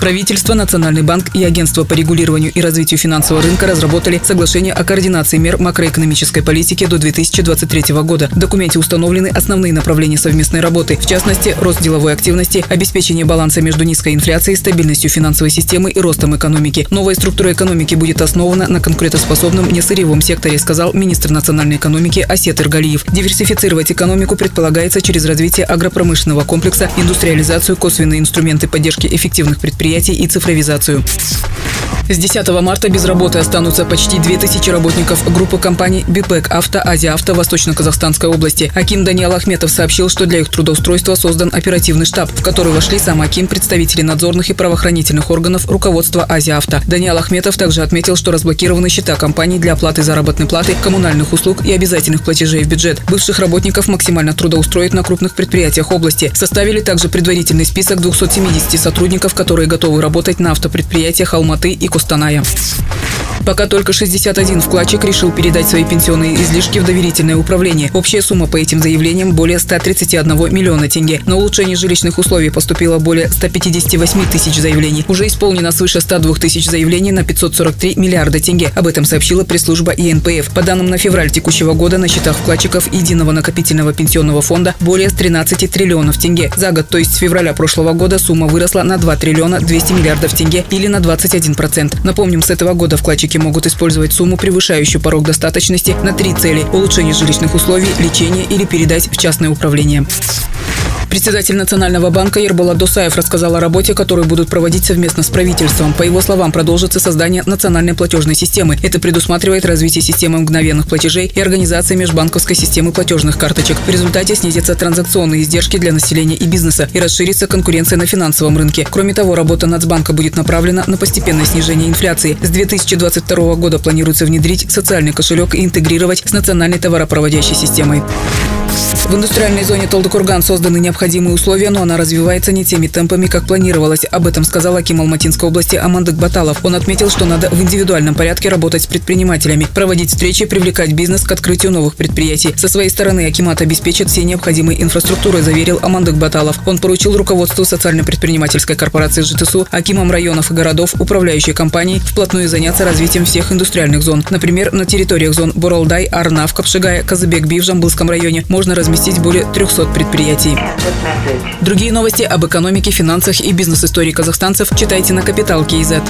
Правительство, Национальный банк и Агентство по регулированию и развитию финансового рынка разработали соглашение о координации мер макроэкономической политики до 2023 года. В документе установлены основные направления совместной работы, в частности, рост деловой активности, обеспечение баланса между низкой инфляцией, стабильностью финансовой системы и ростом экономики. Новая структура экономики будет основана на конкурентоспособном несырьевом секторе, сказал министр национальной экономики Асет Иргалиев. Диверсифицировать экономику предполагается через развитие агропромышленного комплекса, индустриализацию, косвенные инструменты поддержки эффективных предприятий и цифровизацию. С 10 марта без работы останутся почти 2000 работников группы компаний «Бипек Авто», «Азия Авто» Восточно-Казахстанской области. Аким Даниил Ахметов сообщил, что для их трудоустройства создан оперативный штаб, в который вошли сам Аким, представители надзорных и правоохранительных органов, руководства «Азия Авто». Даниил Ахметов также отметил, что разблокированы счета компаний для оплаты заработной платы, коммунальных услуг и обязательных платежей в бюджет. Бывших работников максимально трудоустроят на крупных предприятиях области. Составили также предварительный список 270 сотрудников, которые готовы работать на автопредприятиях Алматы и Кустаная. Пока только 61 вкладчик решил передать свои пенсионные излишки в доверительное управление. Общая сумма по этим заявлениям более 131 миллиона тенге. На улучшение жилищных условий поступило более 158 тысяч заявлений. Уже исполнено свыше 102 тысяч заявлений на 543 миллиарда тенге. Об этом сообщила пресс-служба ИНПФ. По данным на февраль текущего года на счетах вкладчиков Единого накопительного пенсионного фонда более 13 триллионов тенге. За год, то есть с февраля прошлого года, сумма выросла на 2 триллиона 200 миллиардов тенге или на 21%. Напомним, с этого года вкладчики могут использовать сумму, превышающую порог достаточности, на три цели – улучшение жилищных условий, лечение или передать в частное управление. Председатель Национального банка Ербола Досаев рассказал о работе, которую будут проводить совместно с правительством. По его словам, продолжится создание национальной платежной системы. Это предусматривает развитие системы мгновенных платежей и организации межбанковской системы платежных карточек. В результате снизятся транзакционные издержки для населения и бизнеса и расширится конкуренция на финансовом рынке. Кроме того, работа Нацбанка будет направлена на постепенное снижение инфляции. С 2022 года планируется внедрить социальный кошелек и интегрировать с национальной товаропроводящей системой. В индустриальной зоне Толдокурган созданы необходимые условия, но она развивается не теми темпами, как планировалось. Об этом сказал Аким Алматинской области Амандык Баталов. Он отметил, что надо в индивидуальном порядке работать с предпринимателями, проводить встречи, привлекать бизнес к открытию новых предприятий. Со своей стороны Акимат обеспечит все необходимые инфраструктуры, заверил Амандык Баталов. Он поручил руководству социально-предпринимательской корпорации ЖТСУ, Акимам районов и городов, управляющей компанией вплотную заняться развитием всех индустриальных зон. Например, на территориях зон Боролдай, Арнав, Капшигая, Казыбек-Би в Жамбылском районе можно разместить более 300 предприятий. Другие новости об экономике, финансах и бизнес-истории казахстанцев читайте на Капитал Киезет.